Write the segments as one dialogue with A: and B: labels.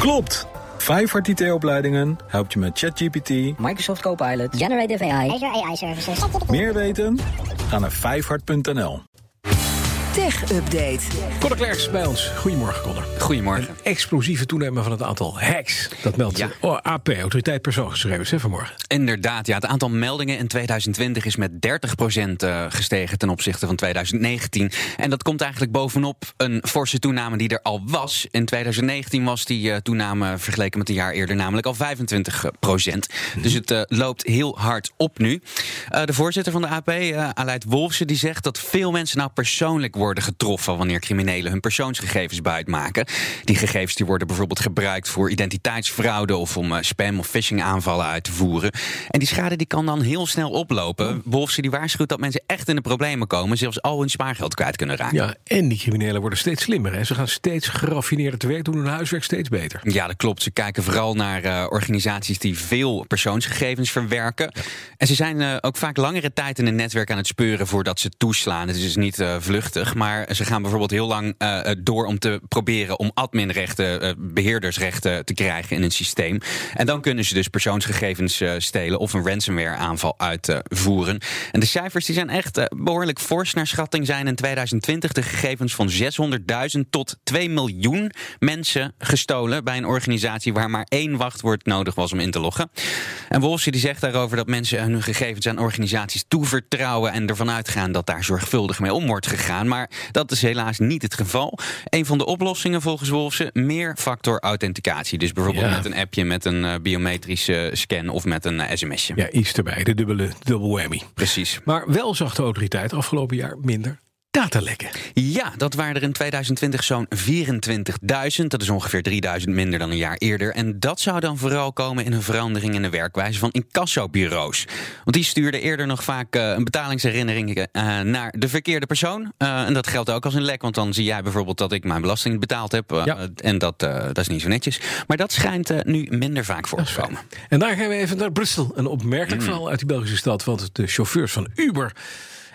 A: Klopt! Vijfhart IT-opleidingen helpt je met ChatGPT,
B: Microsoft Copilot, Generative AI,
C: Azure AI Services.
A: meer weten? Ga naar vijfhart.nl.
D: Tech Update.
E: Conor Klerks bij ons. Goedemorgen, Conor.
F: Goedemorgen.
E: Een explosieve toename van het aantal hacks. Dat meldt
F: Ja.
E: de oh, AP, Autoriteit Persoonsgegevens, hè, vanmorgen.
F: Inderdaad, ja, het aantal meldingen in 2020 is met 30% eh, gestegen ten opzichte van 2019. En dat komt eigenlijk bovenop een forse toename die er al was. In 2019 was die eh, toename vergeleken met een jaar eerder namelijk al 25%. Dus het eh, loopt heel hard op nu. Eh, de voorzitter van de AP, eh Aleid Wolfsen, die zegt dat veel mensen nou persoonlijk worden getroffen wanneer criminelen hun persoonsgegevens buitmaken. Die gegevens die worden bijvoorbeeld gebruikt voor identiteitsfraude of om eh, spam- of phishing aanvallen uit te voeren. En die schade die kan dan heel snel oplopen. Wolfsen die waarschuwt dat mensen echt in de problemen komen, zelfs al hun spaargeld kwijt kunnen raken.
E: Ja, en die criminelen worden steeds slimmer. Hè. Ze gaan steeds geraffineerder te werk, doen hun huiswerk steeds beter.
F: Ja, dat klopt. Ze kijken vooral naar eh, organisaties die veel persoonsgegevens verwerken. En ze zijn eh, ook vaak langere tijd in een netwerk aan het speuren voordat ze toeslaan. Het is dus niet vluchtig, maar ze gaan bijvoorbeeld heel lang eh, door om te proberen om adminrechten, eh, beheerdersrechten te krijgen in een systeem. En dan kunnen ze dus persoonsgegevens eh, stelen of een ransomware aanval uitvoeren. en de cijfers die zijn echt eh, behoorlijk fors. Naar schatting zijn in 2020 de gegevens van 600.000 tot 2 miljoen mensen gestolen bij een organisatie waar maar één wachtwoord nodig was om in te loggen. En Wolfse die zegt daarover dat mensen hun gegevens aan organisaties toevertrouwen en ervan uitgaan dat daar zorgvuldig mee om wordt gegaan. Maar dat is helaas niet het geval. Een van de oplossingen volgens Wolfse meer factor authenticatie. Dus bijvoorbeeld
E: Ja.
F: met een appje met een eh, biometrische scan of met een eh, sms'je.
E: Ja, iets erbij, de dubbele double whammy.
F: Precies.
E: Maar wel zag de autoriteit afgelopen jaar minder datalekken.
F: Ja, dat waren er in 2020 zo'n 24.000. Dat is ongeveer 3000 minder dan een jaar eerder. En dat zou dan vooral komen in een verandering in de werkwijze van incassobureaus. Want die stuurden eerder nog vaak eh, een betalingsherinnering eh, naar de verkeerde persoon. Eh, en dat geldt ook als een lek, want dan zie jij bijvoorbeeld dat ik mijn belasting betaald heb.
E: Ja.
F: En dat, dat is niet zo netjes. Maar dat schijnt nu minder vaak voor te komen.
E: En daar gaan we even naar Brussel. Een opmerkelijk verhaal uit die Belgische stad. Want de chauffeurs van Uber.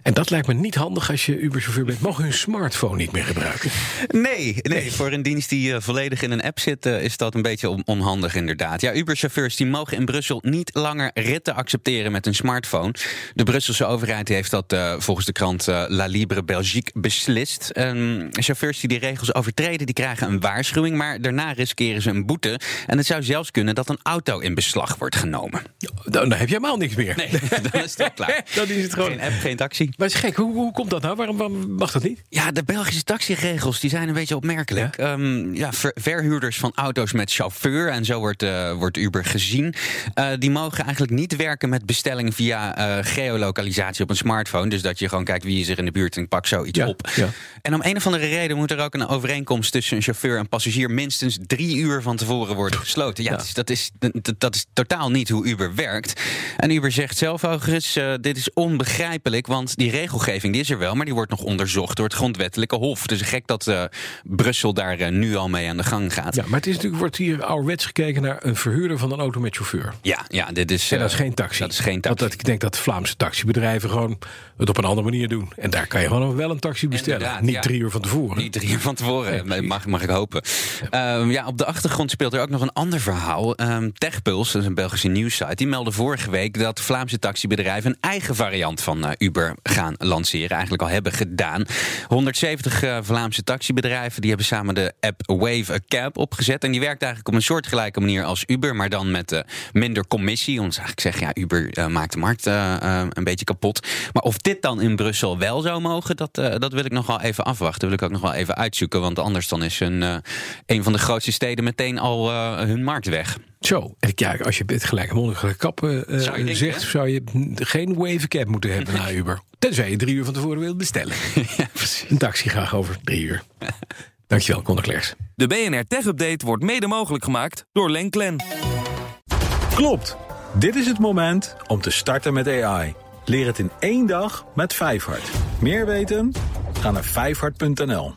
E: En dat lijkt me niet handig als je Uber-chauffeur bent. Mogen hun smartphone niet meer gebruiken.
F: Nee, nee, voor een dienst die eh, volledig in een app zit, eh, is dat een beetje on- onhandig inderdaad. Ja, Uber-chauffeurs die mogen in Brussel niet langer ritten accepteren met een smartphone. De Brusselse overheid heeft dat eh, volgens de krant La Libre Belgique beslist. Ehm, chauffeurs die die regels overtreden, die krijgen een waarschuwing, maar daarna riskeren ze een boete. En het zou zelfs kunnen dat een auto in beslag wordt genomen.
E: Dan, dan heb je helemaal niks meer.
F: Nee, dan is het klaar.
E: Dan is het gewoon.
F: Geen app, geen taxi.
E: Maar het is gek, hoe, hoe komt dat nou? Waarom, waarom mag dat niet?
F: Ja, de Belgische taxiregels die zijn een beetje opmerkelijk. Ja, ja ver- verhuurders van auto's met chauffeur, en zo wordt, eh, wordt Uber gezien, eh, die mogen eigenlijk niet werken met bestelling via eh, geolocalisatie op een smartphone. Dus dat je gewoon kijkt wie is er in de buurt en pak zoiets
E: Ja,
F: op.
E: ja.
F: En om een of andere reden moet er ook een overeenkomst tussen een chauffeur en passagier minstens drie uur van tevoren worden gesloten. Ja,
E: Ja.
F: dus dat, is, dat, dat is totaal niet hoe Uber werkt. En Uber zegt zelf overigens, dit is onbegrijpelijk, want die regelgeving die is er wel, maar die wordt nog onderzocht door het grondwettelijke hof. Dus gek dat eh, Brussel daar eh, nu al mee aan de gang gaat.
E: Ja, maar het is natuurlijk, wordt hier ouderwets gekeken naar een verhuurder van een auto met chauffeur.
F: Ja, ja, dit is.
E: En dat is
F: eh,
E: geen taxi.
F: Dat is geen
E: Want
F: taxi.
E: dat, ik denk dat Vlaamse taxibedrijven gewoon het op een andere manier doen. En daar kan je gewoon wel een taxi bestellen.
F: Inderdaad,
E: Niet
F: ja.
E: drie uur van tevoren.
F: Niet drie uur van tevoren, mag, mag ik hopen. Ehm, ja, op de achtergrond speelt er ook nog een ander verhaal. Ehm TechPulse, dat is een Belgische nieuwssite, die meldde vorige week dat Vlaamse taxibedrijven een eigen variant van Uber gaan lanceren. Eigenlijk al hebben gedaan. 170 eh, Vlaamse taxibedrijven die hebben samen de app Wave a Cab opgezet. En die werkt eigenlijk op een soortgelijke manier als Uber, maar dan met eh, minder commissie. Want ze eigenlijk zeggen, ja, Uber eh, maakt de markt een beetje kapot. Maar of dit dan in Brussel wel zou mogen, dat, dat wil ik nog wel even afwachten. Dat wil ik ook nog wel even uitzoeken. Want anders dan is een, een van de grootste steden meteen al hun markt weg.
E: Zo, en ja, als je het gelijkmondige kap eh,
F: Zou je denken,
E: zegt,
F: hè?
E: zou je geen wave cap moeten hebben naar Uber. Tenzij je drie uur van tevoren wilt bestellen.
F: ja, precies.
E: Een taxi graag over drie uur. Dankjewel, Conor Klerks.
G: De BNR Tech Update wordt mede mogelijk gemaakt door Lenklen.
A: Klopt! Dit is het moment om te starten met AI. Leer het in één dag met Vijfhart. Meer weten? Ga naar vijfhart.nl.